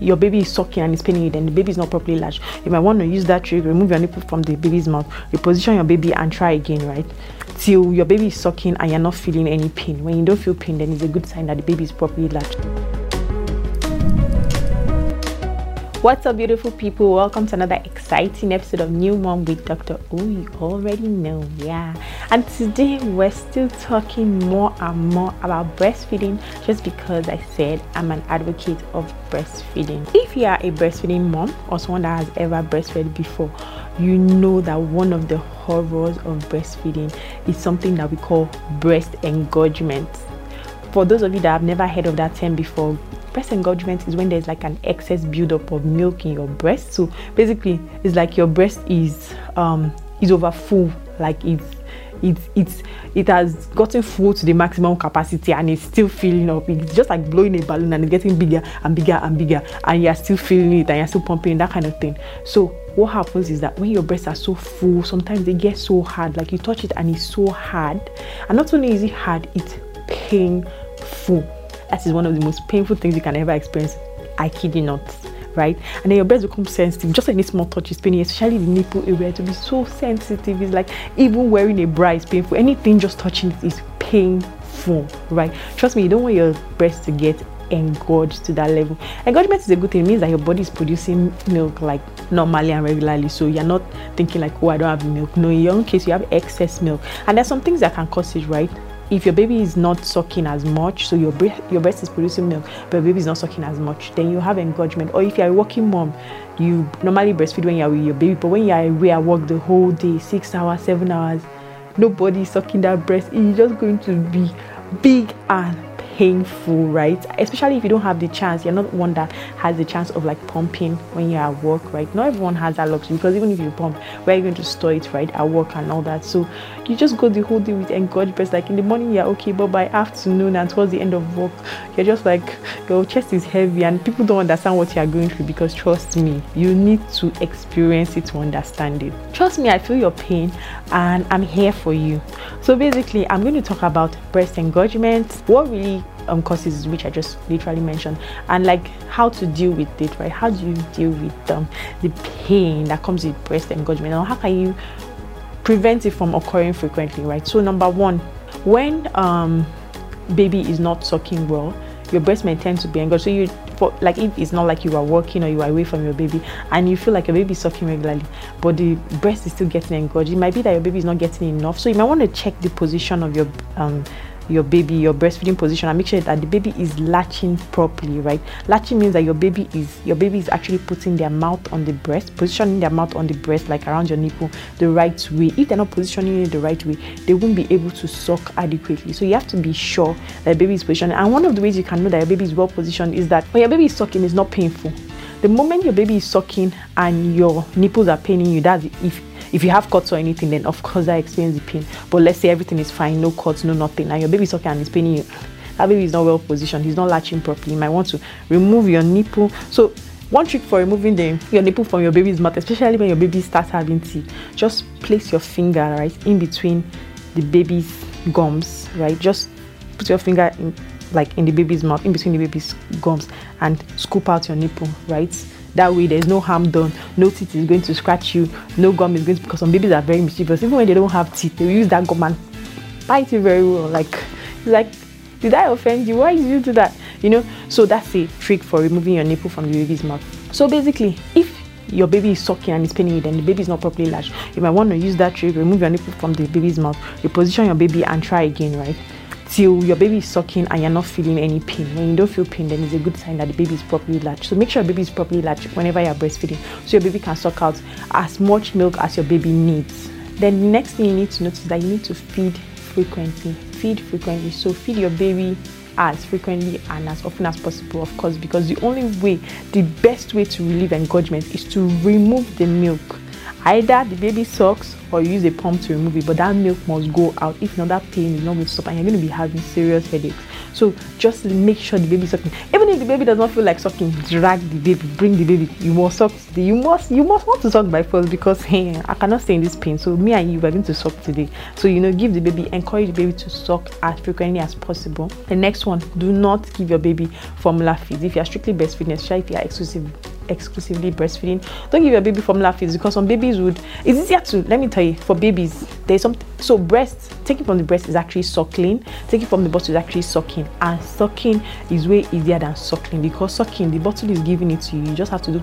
your baby is sucking and is paining you, then the baby is not properly latched. You might want to use that trick, remove your nipple from the baby's mouth, reposition your baby, and try again, right? Till your baby is sucking and you're not feeling any pain. When you don't feel pain, then it's a good sign that the baby is properly latched. What's up, beautiful people? Welcome to another exciting episode of New Mom with Dr. Oh, you already know, yeah. And today we're still talking more and more about breastfeeding just because I said I'm an advocate of breastfeeding. If you are a breastfeeding mom or someone that has ever breastfed before, you know that one of the horrors of breastfeeding is something that we call breast engorgement. For those of you that have never heard of that term before, breast engorgement is when there's like an excess buildup of milk in your breast. So basically, it's like your breast is um is over full, like it's it's it's it has gotten full to the maximum capacity and it's still filling up. It's just like blowing a balloon and it's getting bigger and bigger and bigger, and you're still feeling it and you're still pumping that kind of thing. So what happens is that when your breasts are so full, sometimes they get so hard. Like you touch it and it's so hard, and not only is it hard, it's painful that is one of the most painful things you can ever experience. I kid you not. Right? And then your breast becomes sensitive. Just any small touch is painful, especially the nipple area to be so sensitive. It's like even wearing a bra is painful. Anything just touching it is painful, right? Trust me, you don't want your breast to get engorged to that level. Engorgement is a good thing. It means that your body is producing milk like normally and regularly. So you're not thinking like, oh, I don't have milk. No, in your own case, you have excess milk. And there's some things that can cause it, right? If your baby is not sucking as much, so your bre- your breast is producing milk, but your baby is not sucking as much, then you have engorgement. Or if you're a working mom, you normally breastfeed when you're with your baby, but when you're away at work the whole day, six hours, seven hours, nobody sucking that breast. It's just going to be big and painful, right? Especially if you don't have the chance, you're not one that has the chance of like pumping when you're at work, right? Not everyone has that luxury because even if you pump, where are you going to store it, right? At work and all that. So you just go the whole day with engorged breast. Like in the morning, you're okay, but by afternoon and towards the end of work, you're just like your chest is heavy, and people don't understand what you're going through because trust me, you need to experience it to understand it. Trust me, I feel your pain and I'm here for you. So basically, I'm going to talk about breast engorgement, what really um, causes which I just literally mentioned, and like how to deal with it, right? How do you deal with um, the pain that comes with breast engorgement, or how can you prevent it from occurring frequently, right? So number one, when um, baby is not sucking well, your breast may tend to be engorged. So you, for, like if it's not like you are working or you are away from your baby and you feel like your baby is sucking regularly, but the breast is still getting engorged, it might be that your baby is not getting enough. So you might want to check the position of your um, your baby, your breastfeeding position, and make sure that the baby is latching properly, right? Latching means that your baby is your baby is actually putting their mouth on the breast, positioning their mouth on the breast, like around your nipple, the right way. If they're not positioning it the right way, they won't be able to suck adequately. So you have to be sure that baby is positioned. And one of the ways you can know that your baby is well positioned is that when your baby is sucking, it's not painful. The moment your baby is sucking and your nipples are paining you, that's if if you have cuts or anything, then of course that explains the pain. But let's say everything is fine, no cuts, no nothing, and your baby's okay and it's paining you. That baby is not well positioned, he's not latching properly. You might want to remove your nipple. So one trick for removing the, your nipple from your baby's mouth, especially when your baby starts having teeth, just place your finger right in between the baby's gums, right? Just put your finger in like in the baby's mouth, in between the baby's gums, and scoop out your nipple, right? That way, there's no harm done. No teeth is going to scratch you. No gum is going to because some babies are very mischievous. Even when they don't have teeth, they use that gum and bite it very well. Like, like, did I offend you? Why did you do that? You know. So that's a trick for removing your nipple from the baby's mouth. So basically, if your baby is sucking and it's paining you, then the baby is not properly latched. You might want to use that trick, remove your nipple from the baby's mouth, reposition your baby, and try again, right? Till your baby is sucking and you're not feeling any pain. When you don't feel pain, then it's a good sign that the baby is properly latched. So make sure your baby is properly latched whenever you're breastfeeding, so your baby can suck out as much milk as your baby needs. Then the next thing you need to notice is that you need to feed frequently. Feed frequently. So feed your baby as frequently and as often as possible, of course, because the only way, the best way to relieve engorgement is to remove the milk Either the baby sucks or you use a pump to remove it, but that milk must go out. If not, that pain is not going to stop and you're going to be having serious headaches. So just make sure the baby sucking. Even if the baby does not feel like sucking, drag the baby, bring the baby. You must suck. You must you must want to suck by force because hey, I cannot stay in this pain. So me and you are going to suck today. So you know, give the baby, encourage the baby to suck as frequently as possible. The next one, do not give your baby formula feeds. If you are strictly breastfeeding, especially if you are exclusive exclusively breastfeeding. Don't give your baby formula feeds because some babies would it's easier to let me tell you for babies there's something so breast taking from the breast is actually suckling taking from the bottle is actually sucking. And sucking is way easier than suckling because sucking the bottle is giving it to you. You just have to do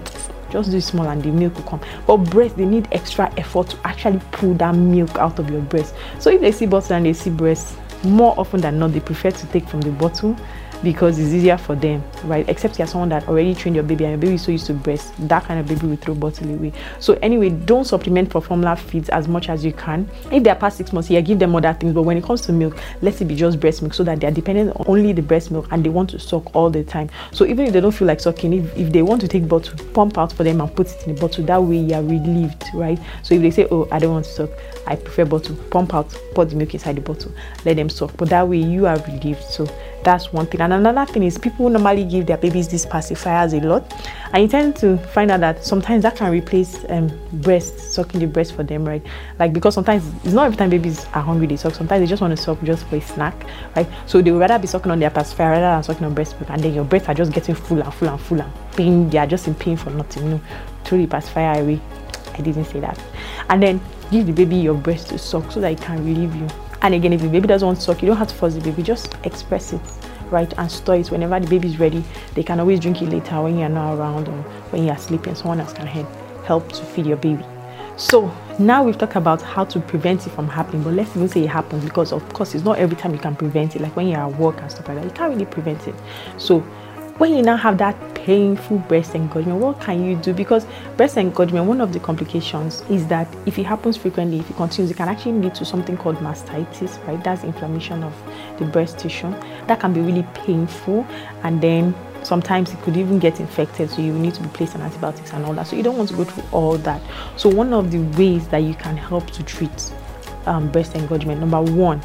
just do it small and the milk will come. But breast they need extra effort to actually pull that milk out of your breast. So if they see bottle and they see breast more often than not they prefer to take from the bottle because it's easier for them, right? Except you're someone that already trained your baby and your baby is so used to breast, that kind of baby will throw bottle away. So anyway, don't supplement for formula feeds as much as you can. If they're past six months, yeah, give them other things. But when it comes to milk, let it be just breast milk so that they're dependent on only the breast milk and they want to suck all the time. So even if they don't feel like sucking, if, if they want to take bottle, pump out for them and put it in the bottle. That way you're relieved, right? So if they say, Oh, I don't want to suck, I prefer bottle, pump out, pour the milk inside the bottle, let them suck. But that way you are relieved. So that's one thing. And another thing is people normally give their babies these pacifiers a lot, and you tend to find out that sometimes that can replace um, breast sucking the breast for them, right? Like because sometimes it's not every time babies are hungry they suck. Sometimes they just want to suck just for a snack, right? So they would rather be sucking on their pacifier rather than sucking on breast milk, and then your breasts are just getting full and full and full and pain. They are just in pain for nothing. No, throw the pacifier away. I didn't say that. And then give the baby your breast to suck so that it can relieve you. And again, if the baby doesn't want to suck, you don't have to force the baby, just express it, right? And store it whenever the baby is ready. They can always drink it later when you're not around or when you're sleeping. Someone else can help to feed your baby. So now we've talked about how to prevent it from happening, but let's even say it happens because of course it's not every time you can prevent it. Like when you're at work and stuff like that, you can't really prevent it. So when you now have that painful breast engorgement, what can you do? Because breast engorgement, one of the complications is that if it happens frequently, if it continues, it can actually lead to something called mastitis, right? That's inflammation of the breast tissue. That can be really painful, and then sometimes it could even get infected, so you need to be placed on antibiotics and all that. So you don't want to go through all that. So one of the ways that you can help to treat um, breast engorgement, number one,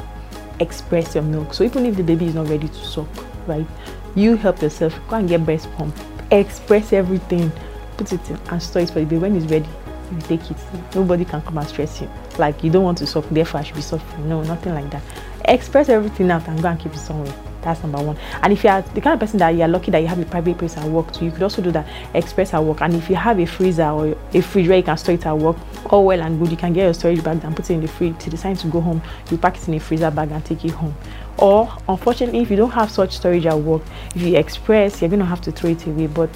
express your milk. So even if the baby is not ready to suck, right? You help yourself. Go and get breast pump. Express everything. Put it in and store it for the baby. When it's ready you take it. Nobody can come and stress you. Like you don't want to suffer therefore i should be suffering. No nothing like that. Express everything out and go and keep it somewhere. That's number one. And if you are the kind of person that you're lucky that you have a private place at work too you could also do that. Express at work. And if you have a freezer or a fridge where you can store it at work all well and good. You can get your storage bag and put it in the fridge. To decide to go home you pack it in a freezer bag and take it home or unfortunately if you don't have such storage at work if you express you're going to have to throw it away. But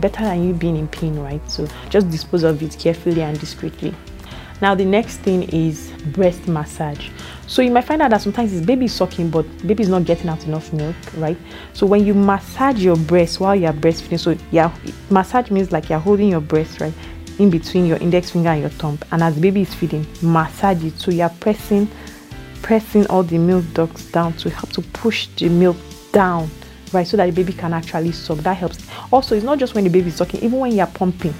better than you being in pain right? So just dispose of it carefully and discreetly. Now the next thing is breast massage. So you might find out that sometimes this baby is sucking but baby is not getting out enough milk right? So when you massage your breast while you're breastfeeding so yeah massage means like you're holding your breast right in between your index finger and your thumb. And as baby is feeding massage it. So you're pressing pressing all the milk ducts down to help to push the milk down right so that the baby can actually suck. That helps. Also it's not just when the baby is sucking even when you're pumping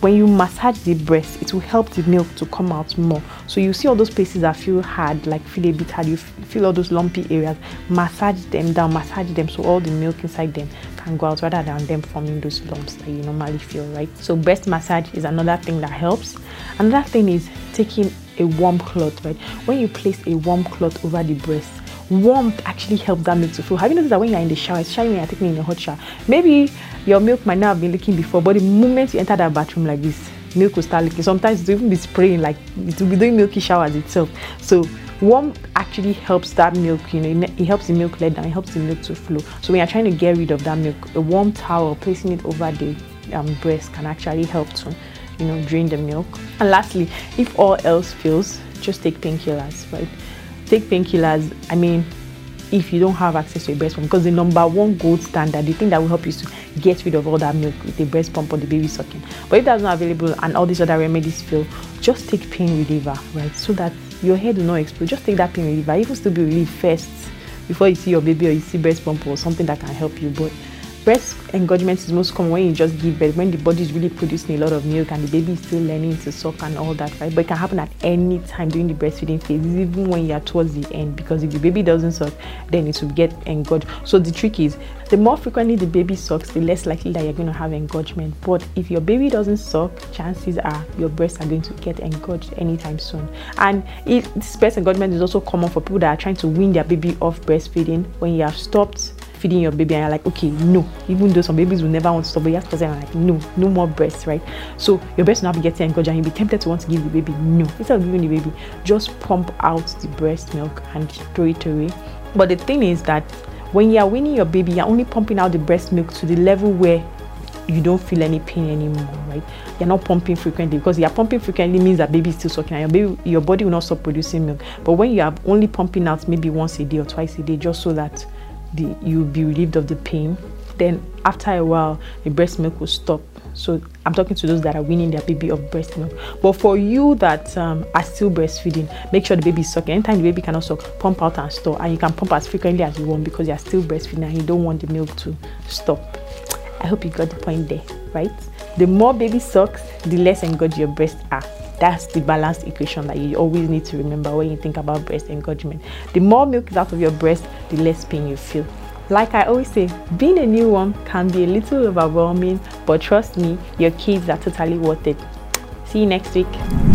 when you massage the breast it will help the milk to come out more. So you see all those places that feel hard like feel a bit hard you feel all those lumpy areas massage them down massage them so all the milk inside them can go out rather than them forming those lumps that you normally feel right? So breast massage is another thing that helps. Another thing is taking a warm cloth, right? When you place a warm cloth over the breast, warmth actually helps that milk to flow. Have you noticed that when you're in the shower, especially when you're taking in a hot shower, maybe your milk might not have been leaking before, but the moment you enter that bathroom like this, milk will start leaking. Sometimes it will even be spraying, like it will be doing milky showers itself. So warm actually helps that milk, you know, it helps the milk let down, it helps the milk to flow. So when you're trying to get rid of that milk, a warm towel, placing it over the um, breast can actually help to you know drain the milk. And lastly if all else fails just take painkillers right? Take painkillers i mean if you don't have access to a breast pump because the number one gold standard the thing that will help you to get rid of all that milk with a breast pump or the baby sucking. But if that's not available and all these other remedies fail just take pain reliever right? So that your head will not explode. Just take that pain reliever. Even still be relieved first before you see your baby or you see breast pump or something that can help you. But breast engorgement is most common when you just give birth, when the body is really producing a lot of milk and the baby is still learning to suck and all that, right? But it can happen at any time during the breastfeeding phase, even when you're towards the end, because if the baby doesn't suck, then it will get engorged. So the trick is the more frequently the baby sucks, the less likely that you're going to have engorgement. But if your baby doesn't suck, chances are your breasts are going to get engorged anytime soon. And it, this breast engorgement is also common for people that are trying to wean their baby off breastfeeding when you have stopped feeding your baby and you're like, okay, no. Even though some babies will never want to stop, but you have to say, like, no, no more breasts, right? So your breast will not be getting engorged and you'll be tempted to want to give the baby. No. Instead of giving the baby, just pump out the breast milk and throw it away. But the thing is that when you are weaning your baby, you're only pumping out the breast milk to the level where you don't feel any pain anymore, right? You're not pumping frequently because you're pumping frequently means that baby is still sucking and your baby, your body will not stop producing milk. But when you are only pumping out maybe once a day or twice a day, just so that the, you'll be relieved of the pain, then after a while the breast milk will stop. So i'm talking to those that are weaning their baby of breast milk. But for you that um, are still breastfeeding make sure the baby is sucking anytime the baby cannot suck pump out and store. And you can pump as frequently as you want because you're still breastfeeding and you don't want the milk to stop. I hope you got the point there right the more baby sucks the less engorged your breasts are that's the balanced equation that you always need to remember when you think about breast engorgement the more milk is out of your breast the less pain you feel like I always say, being a new one can be a little overwhelming, but trust me, your kids are totally worth it. See you next week.